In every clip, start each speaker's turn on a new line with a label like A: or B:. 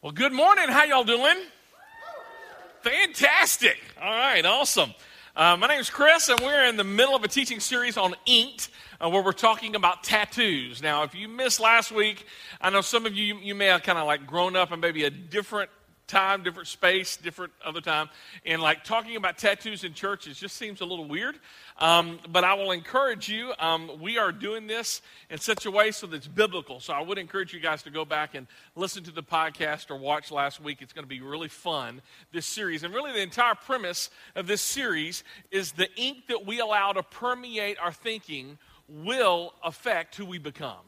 A: Well, good morning. How y'all doing? Fantastic. All right, awesome. Uh, my name is Chris, and we're in the middle of a teaching series on inked, uh, where we're talking about tattoos. Now, if you missed last week, I know some of you you may have kind of like grown up in maybe a different time, different space, different other time. And like talking about tattoos in churches just seems a little weird. Um, but I will encourage you. Um, we are doing this in such a way so that it's biblical. So I would encourage you guys to go back and listen to the podcast or watch last week. It's going to be really fun, this series. And really, the entire premise of this series is the ink that we allow to permeate our thinking will affect who we become.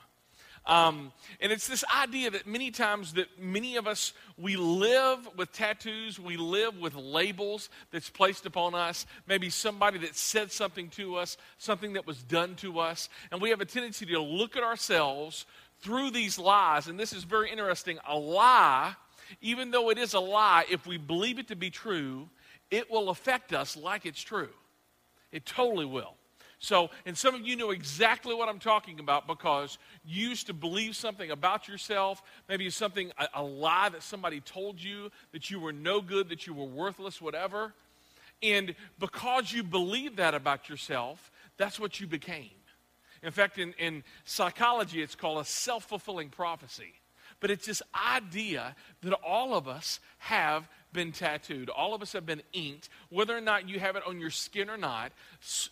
A: Um, and it's this idea that many times that many of us, we live with tattoos, we live with labels that's placed upon us, maybe somebody that said something to us, something that was done to us, and we have a tendency to look at ourselves through these lies. And this is very interesting. A lie, even though it is a lie, if we believe it to be true, it will affect us like it's true. It totally will. So, and some of you know exactly what I'm talking about because you used to believe something about yourself, maybe it's something, a, a, lie that somebody told you, that you were no good, that you were worthless, whatever. And because you believed that about yourself, that's what you became. In fact, in, in psychology, it's called a self fulfilling prophecy. But it's this idea that all of us have been tattooed. All of us have been inked. Whether or not you have it on your skin or not,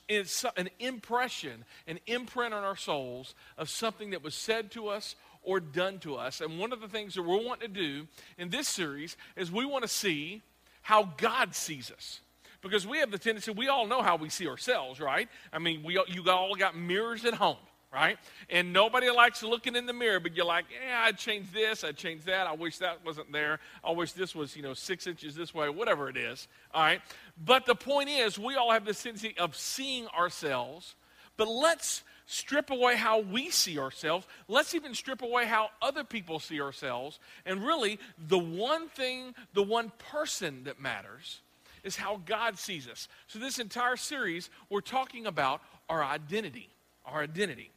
A: it's an impression, an imprint on our souls of something that was said to us or done to us. And one of the things that we're wanting to do in this series is we want to see how God sees us. Because we have the tendency, we all know how we see ourselves, right? I mean, we, you all got mirrors at home right? And nobody likes looking in the mirror, but you're like, yeah, I'd change this, I'd change that. I wish that wasn't there. I wish this was, you know, six inches this way, whatever it is, all right? But the point is, we all have this tendency of seeing ourselves, but let's strip away how we see ourselves. Let's even strip away how other people see ourselves. And really, the one thing, the one person that matters is how God sees us. So, this entire series, we're talking about our identity. Our identity.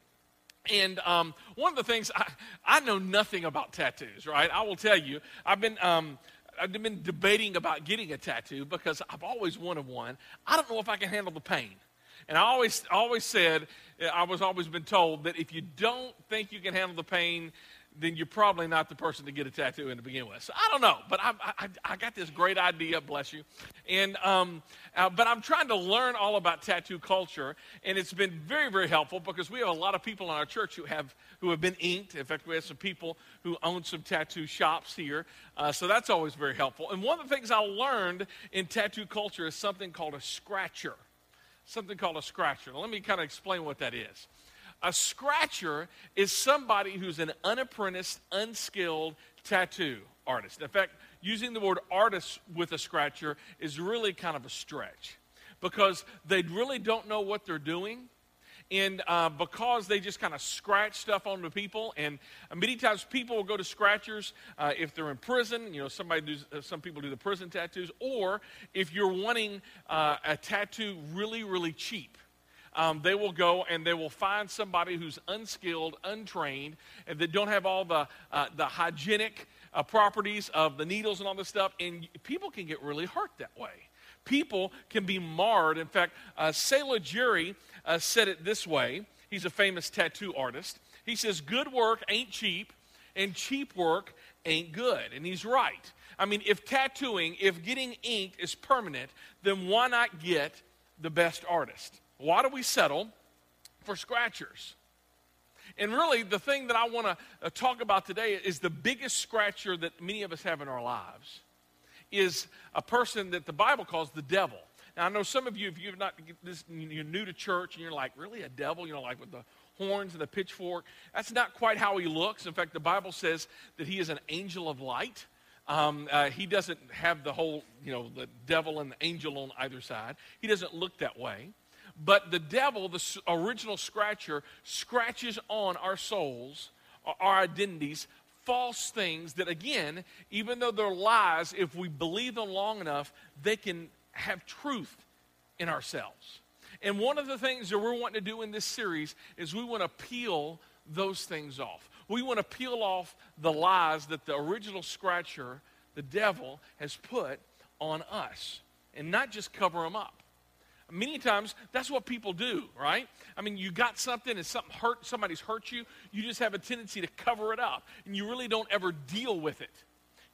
A: And um, one of the things, I, I, know nothing about tattoos, right? I will tell you, I've been, um, I've been debating about getting a tattoo because I've always wanted one. I don't know if I can handle the pain. And I always, always said, I was always been told that if you don't think you can handle the pain, then you're probably not the person to get a tattoo in to begin with. So I don't know, but I, I, I got this great idea, bless you. And, um, uh, but I'm trying to learn all about tattoo culture, and it's been very, very helpful because we have a lot of people in our church who have, who have been inked. In fact, we have some people who own some tattoo shops here. Uh, so that's always very helpful. And one of the things I learned in tattoo culture is something called a scratcher. Something called a scratcher. Let me kind of explain what that is. A scratcher is somebody who's an unapprenticed, unskilled tattoo artist. In fact, using the word artist with a scratcher is really kind of a stretch because they really don't know what they're doing. And uh, because they just kind of scratch stuff onto people, and many times people will go to scratchers uh, if they're in prison. You know, somebody does, uh, some people do the prison tattoos, or if you're wanting uh, a tattoo really, really cheap um, they will go and they will find somebody who's unskilled, untrained, and that don't have all the, uh, the hygienic uh, properties of the needles and all this stuff. And people can get really hurt that way. People can be marred. In fact, uh, Sailor Jerry uh, said it this way. He's a famous tattoo artist. He says, Good work ain't cheap, and cheap work ain't good. And he's right. I mean, if tattooing, if getting inked is permanent, then why not get the best artist? Why do we settle for scratchers? And really, the thing that I want to uh, talk about today is the biggest scratcher that many of us have in our lives is a person that the Bible calls the devil. Now, I know some of you, if you've not, this, you're new to church and you're like, really, a devil? You know, like with the horns and the pitchfork. That's not quite how he looks. In fact, the Bible says that he is an angel of light. Um, uh, he doesn't have the whole, you know, the devil and the angel on either side. He doesn't look that way. But the devil, the original scratcher, scratches on our souls, our identities, false things that, again, even though they're lies, if we believe them long enough, they can have truth in ourselves. And one of the things that we're wanting to do in this series is we want to peel those things off. We want to peel off the lies that the original scratcher, the devil, has put on us and not just cover them up. Many times, that's what people do, right? I mean, you got something and something hurt, somebody's hurt you, you just have a tendency to cover it up, and you really don't ever deal with it.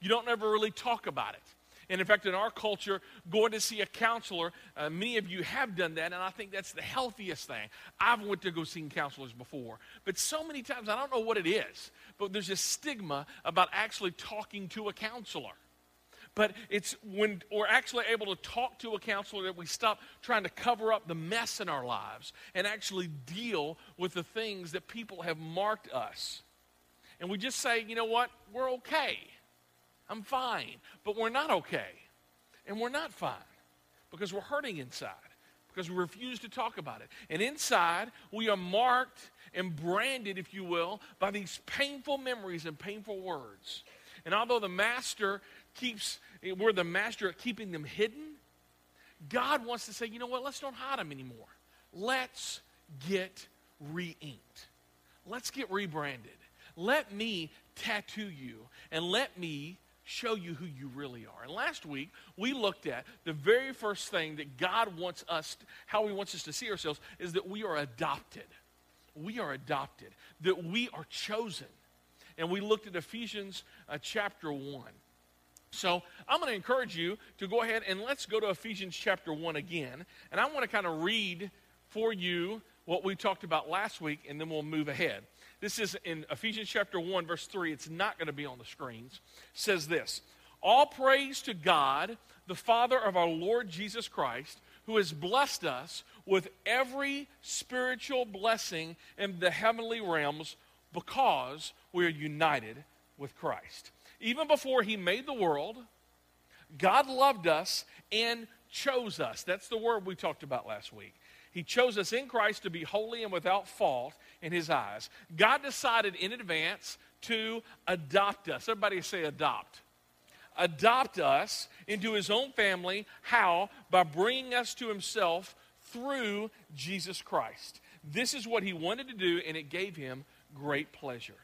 A: You don't ever really talk about it. And in fact, in our culture, going to see a counselor, uh, many of you have done that, and I think that's the healthiest thing. I've went to go see counselors before, but so many times I don't know what it is, but there's a stigma about actually talking to a counselor. But it's when we're actually able to talk to a counselor that we stop trying to cover up the mess in our lives and actually deal with the things that people have marked us. And we just say, you know what, we're okay. I'm fine. But we're not okay. And we're not fine because we're hurting inside, because we refuse to talk about it. And inside, we are marked and branded, if you will, by these painful memories and painful words. And although the master keeps, we're the master at keeping them hidden, God wants to say, you know what, let's don't hide them anymore. Let's get re inked. Let's get rebranded. Let me tattoo you and let me show you who you really are. And last week, we looked at the very first thing that God wants us, how He wants us to see ourselves, is that we are adopted. We are adopted, that we are chosen. And we looked at Ephesians uh, chapter 1. So I'm going to encourage you to go ahead and let's go to Ephesians chapter 1 again. And I want to kind of read for you what we talked about last week, and then we'll move ahead. This is in Ephesians chapter 1, verse 3. It's not going to be on the screens. It says this All praise to God, the Father of our Lord Jesus Christ, who has blessed us with every spiritual blessing in the heavenly realms because we are united with Christ. Even before he made the world, God loved us and chose us. That's the word we talked about last week. He chose us in Christ to be holy and without fault in his eyes. God decided in advance to adopt us. Everybody say adopt. Adopt us into his own family. How? By bringing us to himself through Jesus Christ. This is what he wanted to do, and it gave him great pleasure.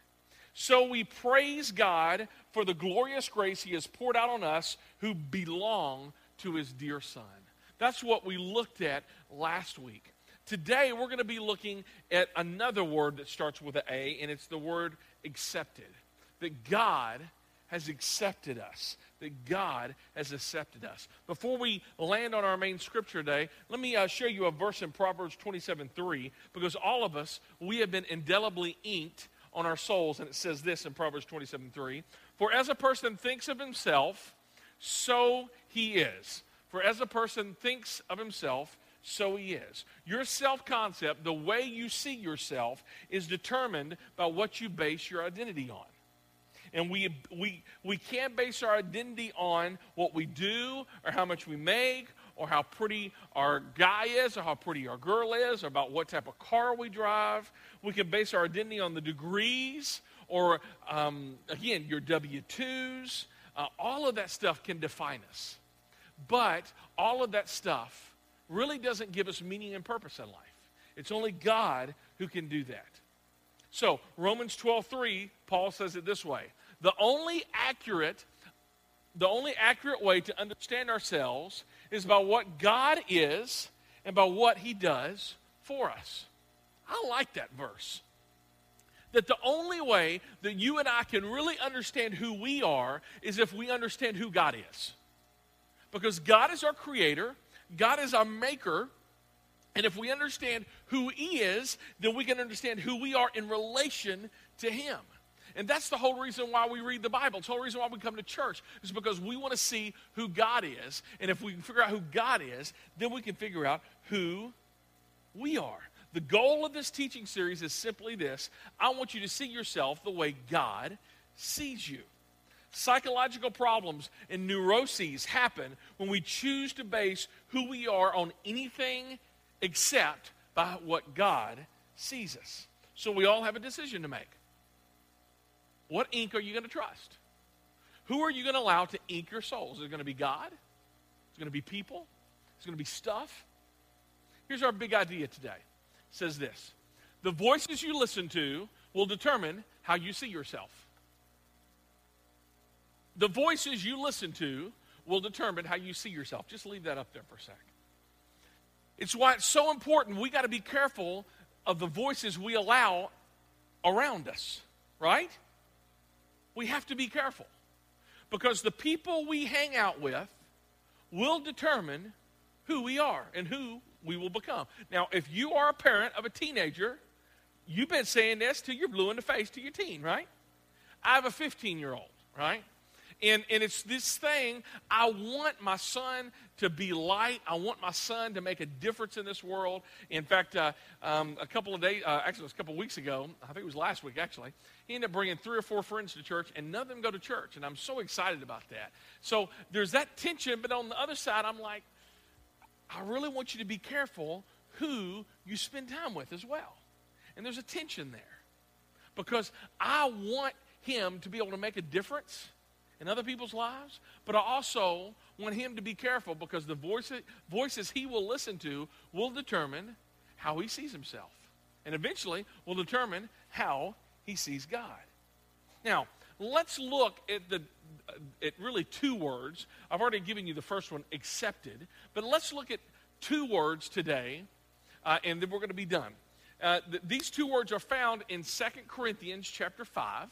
A: So we praise God for the glorious grace he has poured out on us who belong to his dear Son. That's what we looked at last week. Today, we're going to be looking at another word that starts with an A, and it's the word accepted. That God has accepted us. That God has accepted us. Before we land on our main scripture today, let me uh, show you a verse in Proverbs 27 3, because all of us, we have been indelibly inked on our souls. And it says this in Proverbs 27 3 For as a person thinks of himself, so he is. For as a person thinks of himself, so he is. Your self concept, the way you see yourself, is determined by what you base your identity on. And we, we, we can't base our identity on what we do or how much we make or how pretty our guy is or how pretty our girl is or about what type of car we drive. We can base our identity on the degrees or, um, again, your W 2s. Uh, all of that stuff can define us. But all of that stuff really doesn't give us meaning and purpose in life. It's only God who can do that. So, Romans 12 3, Paul says it this way The only accurate the only accurate way to understand ourselves is by what God is and by what He does for us. I like that verse. That the only way that you and I can really understand who we are is if we understand who God is. Because God is our creator, God is our maker, and if we understand who He is, then we can understand who we are in relation to Him. And that's the whole reason why we read the Bible. It's the whole reason why we come to church, is because we want to see who God is. And if we can figure out who God is, then we can figure out who we are. The goal of this teaching series is simply this I want you to see yourself the way God sees you. Psychological problems and neuroses happen when we choose to base who we are on anything except by what God sees us. So we all have a decision to make. What ink are you going to trust? Who are you going to allow to ink your souls? Is it going to be God? Is it going to be people? Is it going to be stuff? Here's our big idea today. Says this. The voices you listen to will determine how you see yourself. The voices you listen to will determine how you see yourself. Just leave that up there for a sec. It's why it's so important. We got to be careful of the voices we allow around us, right? We have to be careful because the people we hang out with will determine who we are and who we will become. Now, if you are a parent of a teenager, you've been saying this till you're blue in the face to your teen, right? I have a 15 year old, right? And, and it's this thing I want my son to be light. I want my son to make a difference in this world. In fact, uh, um, a couple of days, uh, actually, it was a couple of weeks ago, I think it was last week actually, he ended up bringing three or four friends to church, and none of them go to church. And I'm so excited about that. So there's that tension, but on the other side, I'm like, I really want you to be careful who you spend time with as well. And there's a tension there because I want him to be able to make a difference in other people's lives, but I also want him to be careful because the voices, voices he will listen to will determine how he sees himself and eventually will determine how he sees God. Now, let's look at the at really two words. I've already given you the first one, accepted, but let's look at two words today, uh, and then we're going to be done. Uh, th- these two words are found in Second Corinthians chapter 5.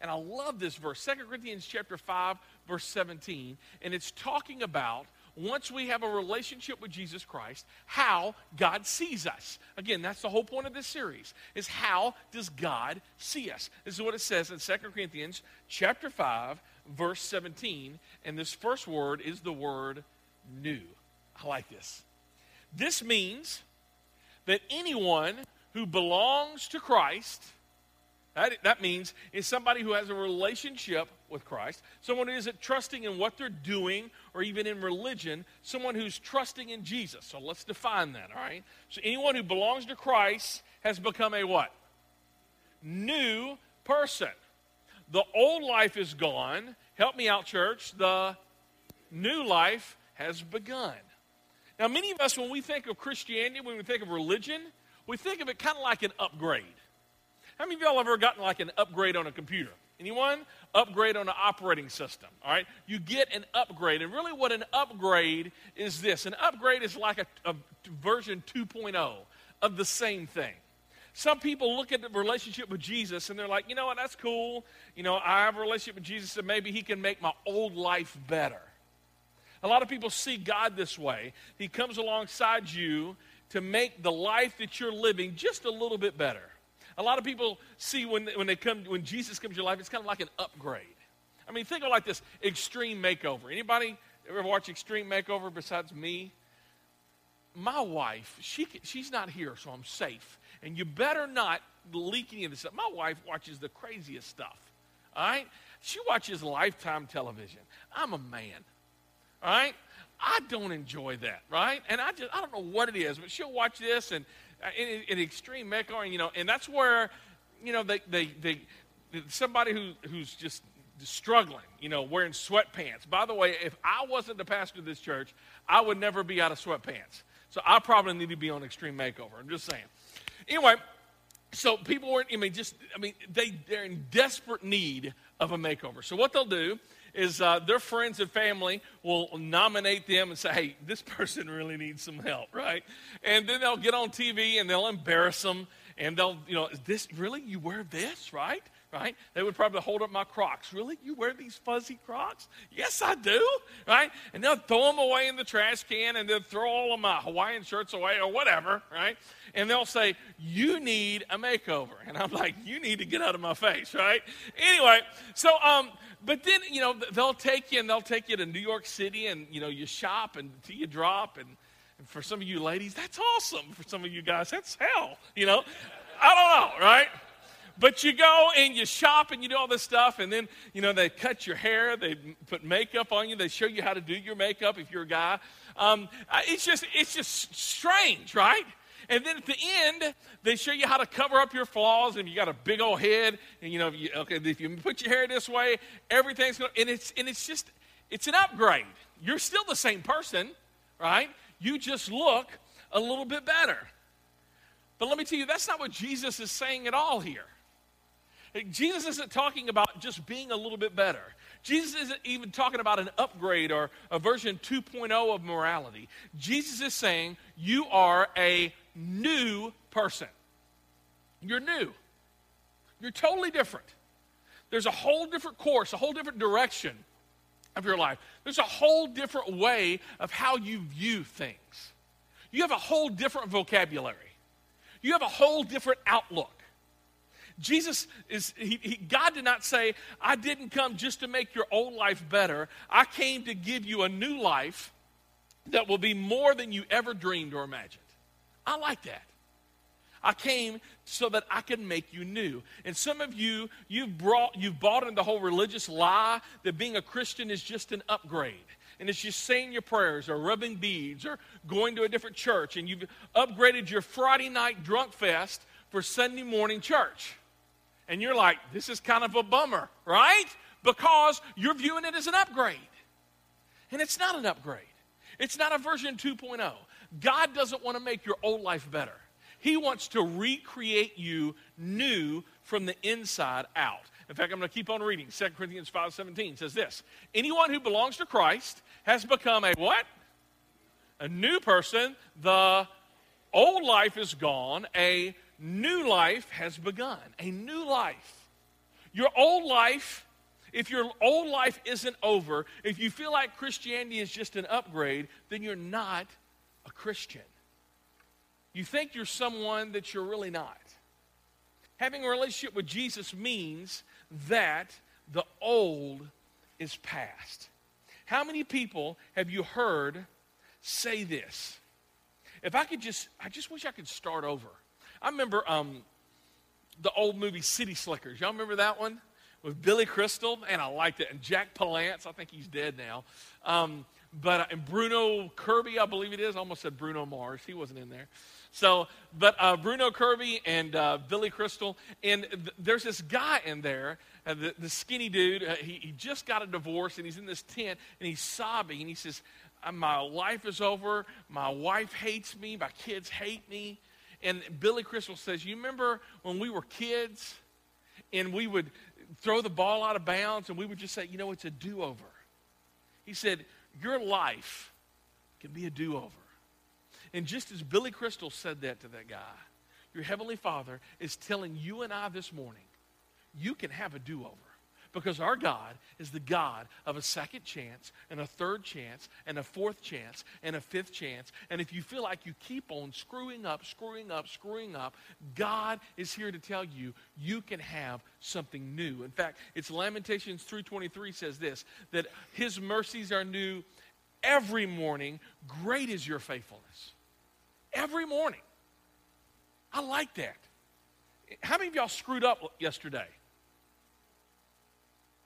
A: And I love this verse, 2 Corinthians chapter 5, verse 17. And it's talking about once we have a relationship with Jesus Christ, how God sees us. Again, that's the whole point of this series, is how does God see us? This is what it says in 2 Corinthians chapter 5, verse 17. And this first word is the word new. I like this. This means that anyone who belongs to Christ – that, that means is somebody who has a relationship with Christ, someone who isn't trusting in what they're doing or even in religion, someone who's trusting in Jesus. So let's define that, all right? So anyone who belongs to Christ has become a what? New person. The old life is gone. Help me out, church. The new life has begun. Now, many of us, when we think of Christianity, when we think of religion, we think of it kind of like an upgrade. How many of y'all have ever gotten like an upgrade on a computer? Anyone? Upgrade on an operating system. All right? You get an upgrade. And really, what an upgrade is this an upgrade is like a, a version 2.0 of the same thing. Some people look at the relationship with Jesus and they're like, you know what, that's cool. You know, I have a relationship with Jesus and maybe he can make my old life better. A lot of people see God this way. He comes alongside you to make the life that you're living just a little bit better. A lot of people see when, when they come when Jesus comes to your life, it's kind of like an upgrade. I mean, think of like this extreme makeover. Anybody ever watch Extreme Makeover besides me? My wife, she she's not here, so I'm safe. And you better not leak any of this stuff. My wife watches the craziest stuff. All right? She watches lifetime television. I'm a man. All right? I don't enjoy that, right? And I just I don't know what it is, but she'll watch this and uh, in, in extreme makeover, you know, and that's where, you know, they, they, they somebody who, who's just struggling, you know, wearing sweatpants. By the way, if I wasn't the pastor of this church, I would never be out of sweatpants. So I probably need to be on extreme makeover. I'm just saying. Anyway, so people weren't, I mean, just, I mean, they, they're in desperate need of a makeover. So what they'll do is uh, their friends and family will nominate them and say, hey, this person really needs some help, right? And then they'll get on TV and they'll embarrass them and they'll, you know, is this really, you wear this, right? Right? They would probably hold up my Crocs. Really? You wear these fuzzy Crocs? Yes, I do. Right? And they'll throw them away in the trash can and they'll throw all of my Hawaiian shirts away or whatever, right? And they'll say, You need a makeover. And I'm like, You need to get out of my face, right? Anyway, so um, but then, you know, they'll take you and they'll take you to New York City and, you know, you shop and you drop. And, and for some of you ladies, that's awesome. For some of you guys, that's hell, you know. I don't know, right? But you go and you shop and you do all this stuff, and then, you know, they cut your hair, they put makeup on you, they show you how to do your makeup if you're a guy. Um, it's, just, it's just strange, right? And then at the end, they show you how to cover up your flaws. And you got a big old head, and you know, you, okay, if you put your hair this way, everything's going. And it's and it's just it's an upgrade. You're still the same person, right? You just look a little bit better. But let me tell you, that's not what Jesus is saying at all here. Jesus isn't talking about just being a little bit better. Jesus isn't even talking about an upgrade or a version 2.0 of morality. Jesus is saying you are a new person. You're new. You're totally different. There's a whole different course, a whole different direction of your life. There's a whole different way of how you view things. You have a whole different vocabulary. You have a whole different outlook. Jesus is, he, he, God did not say, I didn't come just to make your old life better. I came to give you a new life that will be more than you ever dreamed or imagined. I like that. I came so that I could make you new. And some of you, you've brought, you've bought into the whole religious lie that being a Christian is just an upgrade. And it's just saying your prayers or rubbing beads or going to a different church. And you've upgraded your Friday night drunk fest for Sunday morning church. And you're like, this is kind of a bummer, right? Because you're viewing it as an upgrade. And it's not an upgrade, it's not a version 2.0. God doesn't want to make your old life better. He wants to recreate you new from the inside out. In fact, I'm going to keep on reading. 2 Corinthians 5:17 says this: Anyone who belongs to Christ has become a what? A new person. The old life is gone, a new life has begun. A new life. Your old life if your old life isn't over, if you feel like Christianity is just an upgrade, then you're not a Christian. You think you're someone that you're really not. Having a relationship with Jesus means that the old is past. How many people have you heard say this? If I could just, I just wish I could start over. I remember um, the old movie City Slickers. Y'all remember that one? With Billy Crystal, and I liked it. And Jack Palance, I think he's dead now. Um, but uh, and Bruno Kirby, I believe it is. I almost said Bruno Mars. He wasn't in there. So, but uh, Bruno Kirby and uh, Billy Crystal, and th- there's this guy in there, uh, the, the, skinny dude. Uh, he, he, just got a divorce, and he's in this tent, and he's sobbing, and he says, uh, "My life is over. My wife hates me. My kids hate me." And Billy Crystal says, "You remember when we were kids, and we would throw the ball out of bounds, and we would just say, you know, it's a do-over." He said, "Your life can be a do-over." And just as Billy Crystal said that to that guy, your Heavenly Father is telling you and I this morning, you can have a do over. Because our God is the God of a second chance, and a third chance, and a fourth chance, and a fifth chance. And if you feel like you keep on screwing up, screwing up, screwing up, God is here to tell you you can have something new. In fact, it's Lamentations 3.23 says this, that his mercies are new every morning. Great is your faithfulness every morning. I like that. How many of y'all screwed up yesterday?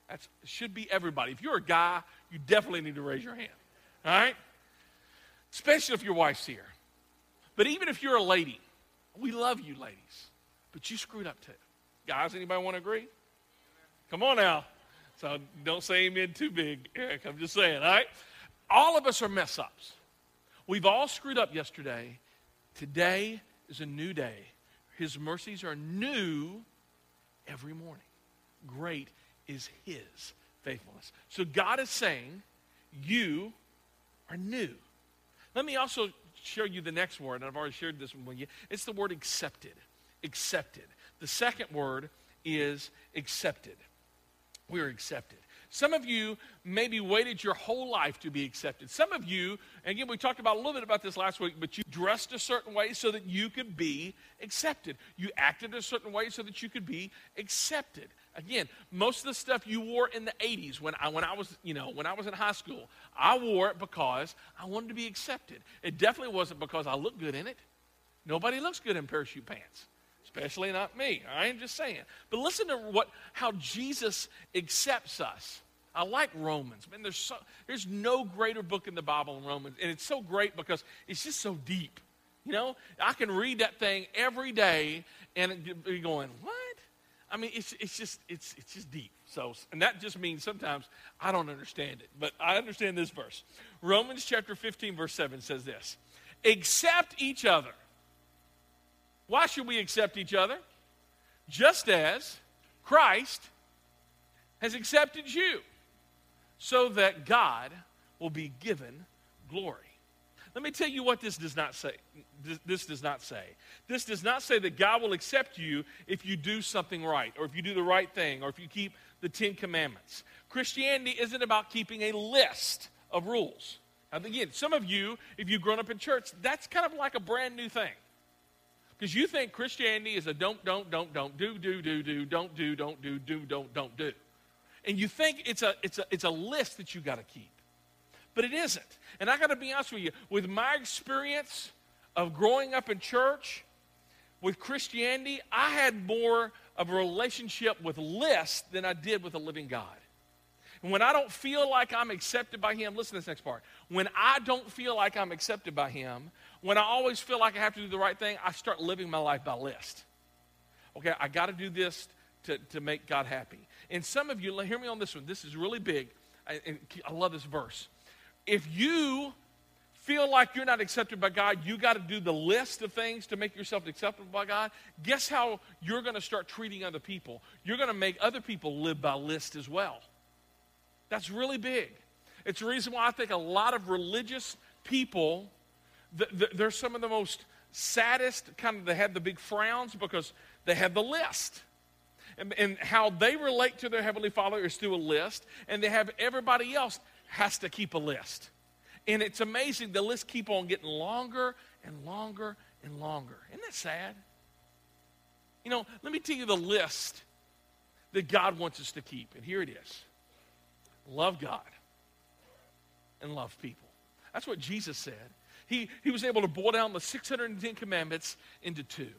A: That should be everybody. If you're a guy, you definitely need to raise your hand. All right? Especially if your wife's here. But even if you're a lady, we love you, ladies. But you screwed up too. Guys, anybody want to agree? Come on now. So don't say amen too big, Eric. I'm just saying, all right? All of us are mess ups. We've all screwed up yesterday, Today is a new day. His mercies are new every morning. Great is his faithfulness. So God is saying, You are new. Let me also show you the next word, and I've already shared this one with you. It's the word accepted. Accepted. The second word is accepted. We are accepted. Some of you maybe waited your whole life to be accepted. Some of you, again, we talked about a little bit about this last week, but you dressed a certain way so that you could be accepted. You acted a certain way so that you could be accepted. Again, most of the stuff you wore in the 80s when I, when I was, you know, when I was in high school, I wore it because I wanted to be accepted. It definitely wasn't because I looked good in it. Nobody looks good in parachute pants especially not me. I am just saying. But listen to what how Jesus accepts us. I like Romans. Man, there's, so, there's no greater book in the Bible than Romans. And it's so great because it's just so deep. You know, I can read that thing every day and be going, what? I mean, it's, it's, just, it's, it's just deep. So, and that just means sometimes I don't understand it. But I understand this verse. Romans chapter 15, verse 7 says this Accept each other. Why should we accept each other? Just as Christ has accepted you so that God will be given glory. Let me tell you what this does not say. This does not say. This does not say that God will accept you if you do something right, or if you do the right thing, or if you keep the Ten Commandments. Christianity isn't about keeping a list of rules. Now, again, some of you, if you've grown up in church, that's kind of like a brand new thing. Because you think Christianity is a don't, don't, don't, don't, do, do, do, do, don't do, don't do, do, don't, don't do. And you think it's a, it's a, it's a list that you got to keep. But it isn't. And I got to be honest with you, with my experience of growing up in church, with Christianity, I had more of a relationship with lists than I did with a living God. And when I don't feel like I'm accepted by Him, listen to this next part. When I don't feel like I'm accepted by Him, when I always feel like I have to do the right thing, I start living my life by list. Okay, I got to do this to, to make God happy. And some of you, hear me on this one. This is really big. I, I love this verse. If you feel like you're not accepted by God, you got to do the list of things to make yourself acceptable by God. Guess how you're going to start treating other people? You're going to make other people live by list as well. That's really big. It's the reason why I think a lot of religious people, they're some of the most saddest, kind of, they have the big frowns because they have the list. And, and how they relate to their Heavenly Father is through a list, and they have everybody else has to keep a list. And it's amazing, the list keep on getting longer and longer and longer. Isn't that sad? You know, let me tell you the list that God wants us to keep. And here it is love God and love people. That's what Jesus said. He, he was able to boil down the 610 commandments into two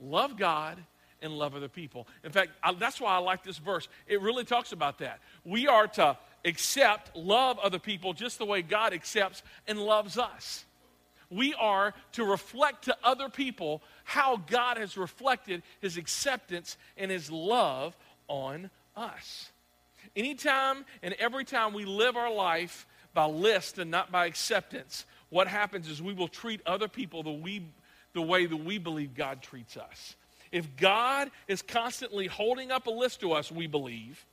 A: love God and love other people. In fact, I, that's why I like this verse. It really talks about that. We are to accept, love other people just the way God accepts and loves us. We are to reflect to other people how God has reflected his acceptance and his love on us. Anytime and every time we live our life by list and not by acceptance, what happens is we will treat other people the, we, the way that we believe God treats us. If God is constantly holding up a list to us, we believe,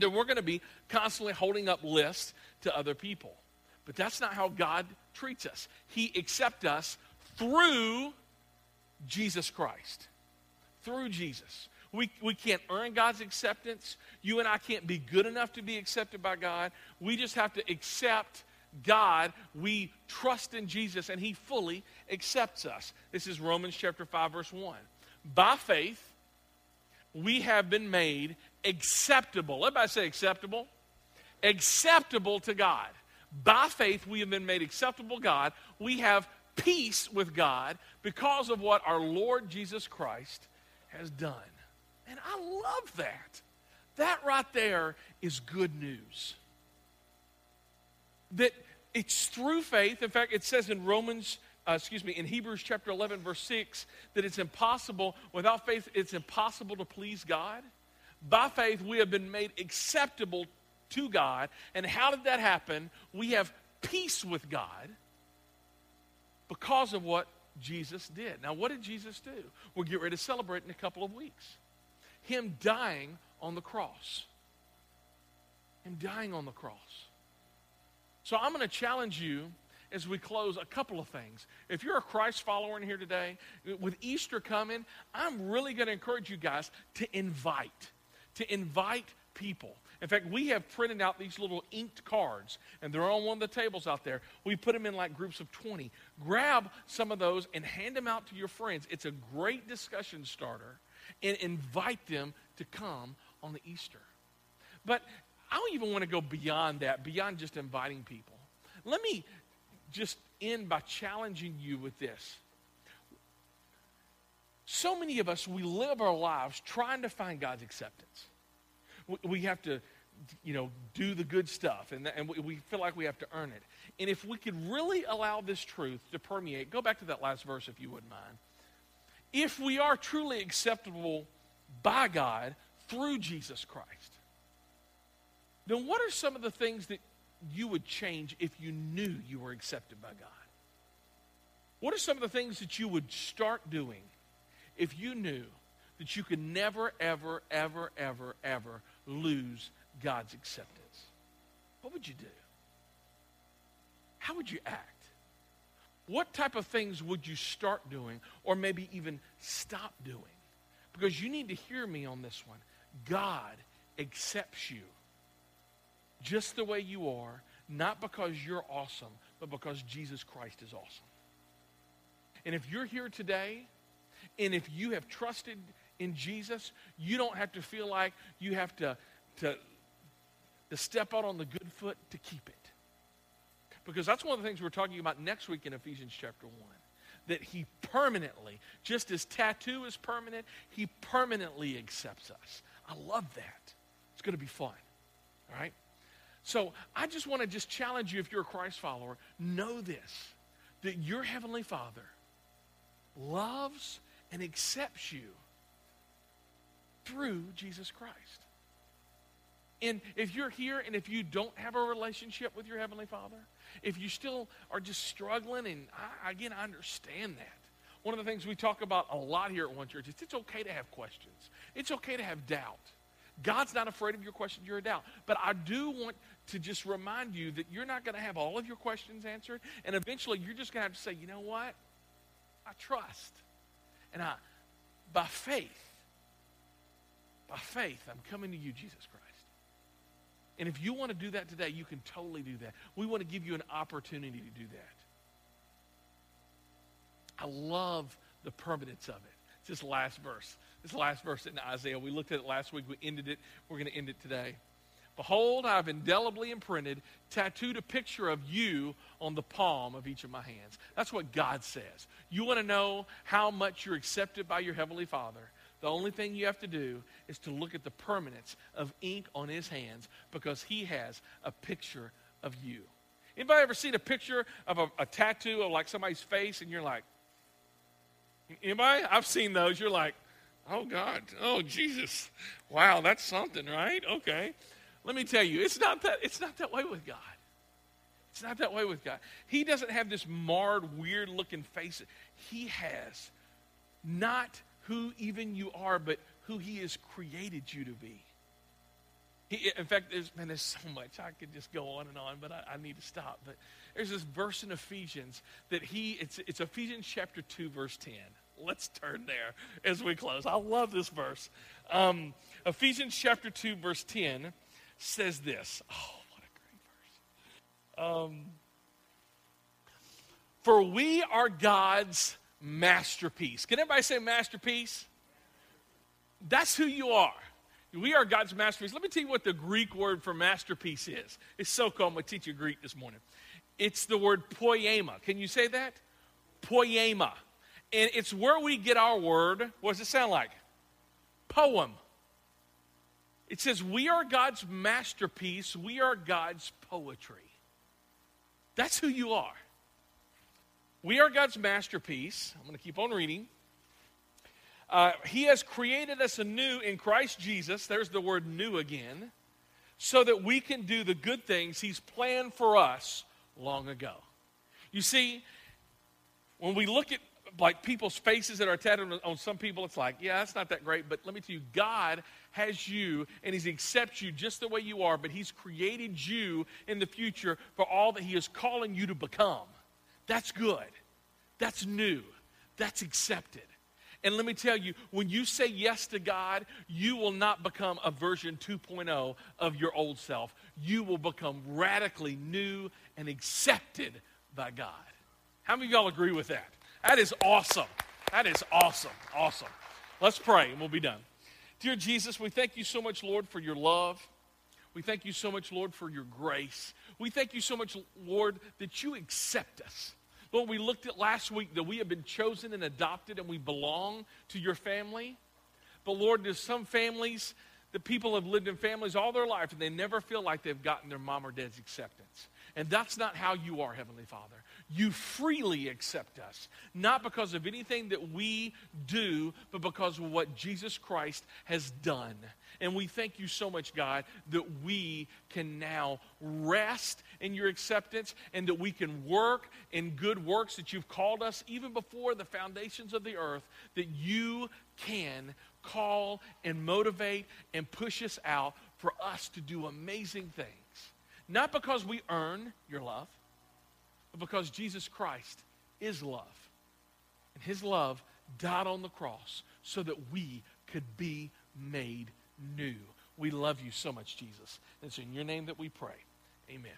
A: then we're going to be constantly holding up lists to other people. But that's not how God treats us. He accepts us through Jesus Christ. Through Jesus. We, we can't earn God's acceptance. You and I can't be good enough to be accepted by God. We just have to accept God. We trust in Jesus, and He fully accepts us. This is Romans chapter 5, verse 1. By faith, we have been made acceptable. Everybody say acceptable. Acceptable to God. By faith, we have been made acceptable God. We have peace with God because of what our Lord Jesus Christ has done. And I love that. That right there is good news. That it's through faith. In fact, it says in Romans, uh, excuse me, in Hebrews chapter 11, verse 6, that it's impossible, without faith, it's impossible to please God. By faith, we have been made acceptable to God. And how did that happen? We have peace with God because of what Jesus did. Now, what did Jesus do? We'll get ready to celebrate in a couple of weeks. Him dying on the cross. Him dying on the cross. So I'm going to challenge you as we close a couple of things. If you're a Christ follower in here today, with Easter coming, I'm really going to encourage you guys to invite, to invite people. In fact, we have printed out these little inked cards, and they're on one of the tables out there. We put them in like groups of 20. Grab some of those and hand them out to your friends. It's a great discussion starter and invite them to come on the Easter. But I don't even want to go beyond that, beyond just inviting people. Let me just end by challenging you with this. So many of us, we live our lives trying to find God's acceptance. We have to, you know, do the good stuff, and, and we feel like we have to earn it. And if we could really allow this truth to permeate, go back to that last verse if you wouldn't mind if we are truly acceptable by God through Jesus Christ, then what are some of the things that you would change if you knew you were accepted by God? What are some of the things that you would start doing if you knew that you could never, ever, ever, ever, ever lose God's acceptance, what would you do? How would you act? What type of things would you start doing or maybe even stop doing? Because you need to hear me on this one. God accepts you just the way you are, not because you're awesome, but because Jesus Christ is awesome. And if you're here today, and if you have trusted in Jesus, you don't have to feel like you have to, to, to step out on the good foot to keep it. Because that's one of the things we're talking about next week in Ephesians chapter 1. That he permanently, just as tattoo is permanent, he permanently accepts us. I love that. It's going to be fun. All right? So I just want to just challenge you if you're a Christ follower, know this that your Heavenly Father loves and accepts you through Jesus Christ. And if you're here and if you don't have a relationship with your Heavenly Father, if you still are just struggling, and I, again, I understand that. One of the things we talk about a lot here at One Church is it's okay to have questions. It's okay to have doubt. God's not afraid of your questions, your doubt. But I do want to just remind you that you're not going to have all of your questions answered. And eventually you're just going to have to say, you know what? I trust. And I, by faith, by faith, I'm coming to you, Jesus Christ. And if you want to do that today, you can totally do that. We want to give you an opportunity to do that. I love the permanence of it. It's this last verse. This last verse in Isaiah. We looked at it last week. We ended it. We're going to end it today. Behold, I've indelibly imprinted, tattooed a picture of you on the palm of each of my hands. That's what God says. You want to know how much you're accepted by your Heavenly Father? The only thing you have to do is to look at the permanence of ink on his hands because he has a picture of you. Anybody ever seen a picture of a, a tattoo of like somebody's face and you're like, anybody? I've seen those. You're like, oh God, oh Jesus. Wow, that's something, right? Okay. Let me tell you, it's not that, it's not that way with God. It's not that way with God. He doesn't have this marred, weird looking face. He has not who even you are, but who He has created you to be. He, in fact, there's, man, there's so much. I could just go on and on, but I, I need to stop. But there's this verse in Ephesians that He, it's, it's Ephesians chapter 2, verse 10. Let's turn there as we close. I love this verse. Um, Ephesians chapter 2, verse 10 says this. Oh, what a great verse. Um, For we are God's masterpiece. Can everybody say masterpiece? That's who you are. We are God's masterpiece. Let me tell you what the Greek word for masterpiece is. It's so cool. I'm going to teach you Greek this morning. It's the word poema. Can you say that? Poema. And it's where we get our word. What does it sound like? Poem. It says, We are God's masterpiece. We are God's poetry. That's who you are. We are God's masterpiece. I'm going to keep on reading. Uh, he has created us anew in Christ Jesus. There's the word new again. So that we can do the good things He's planned for us long ago. You see, when we look at like people's faces that are tattooed on some people, it's like, yeah, that's not that great. But let me tell you, God has you and He's accepts you just the way you are, but He's created you in the future for all that He is calling you to become. That's good. That's new. That's accepted. And let me tell you, when you say yes to God, you will not become a version 2.0 of your old self. You will become radically new and accepted by God. How many of y'all agree with that? That is awesome. That is awesome. Awesome. Let's pray and we'll be done. Dear Jesus, we thank you so much, Lord, for your love. We thank you so much, Lord, for your grace. We thank you so much, Lord, that you accept us. Lord, we looked at last week that we have been chosen and adopted and we belong to your family. But Lord, there's some families that people have lived in families all their life and they never feel like they've gotten their mom or dad's acceptance. And that's not how you are, Heavenly Father. You freely accept us, not because of anything that we do, but because of what Jesus Christ has done. And we thank you so much, God, that we can now rest in your acceptance and that we can work in good works that you've called us even before the foundations of the earth, that you can call and motivate and push us out for us to do amazing things. Not because we earn your love, but because Jesus Christ is love. And his love died on the cross so that we could be made new. We love you so much, Jesus. And it's in your name that we pray. Amen.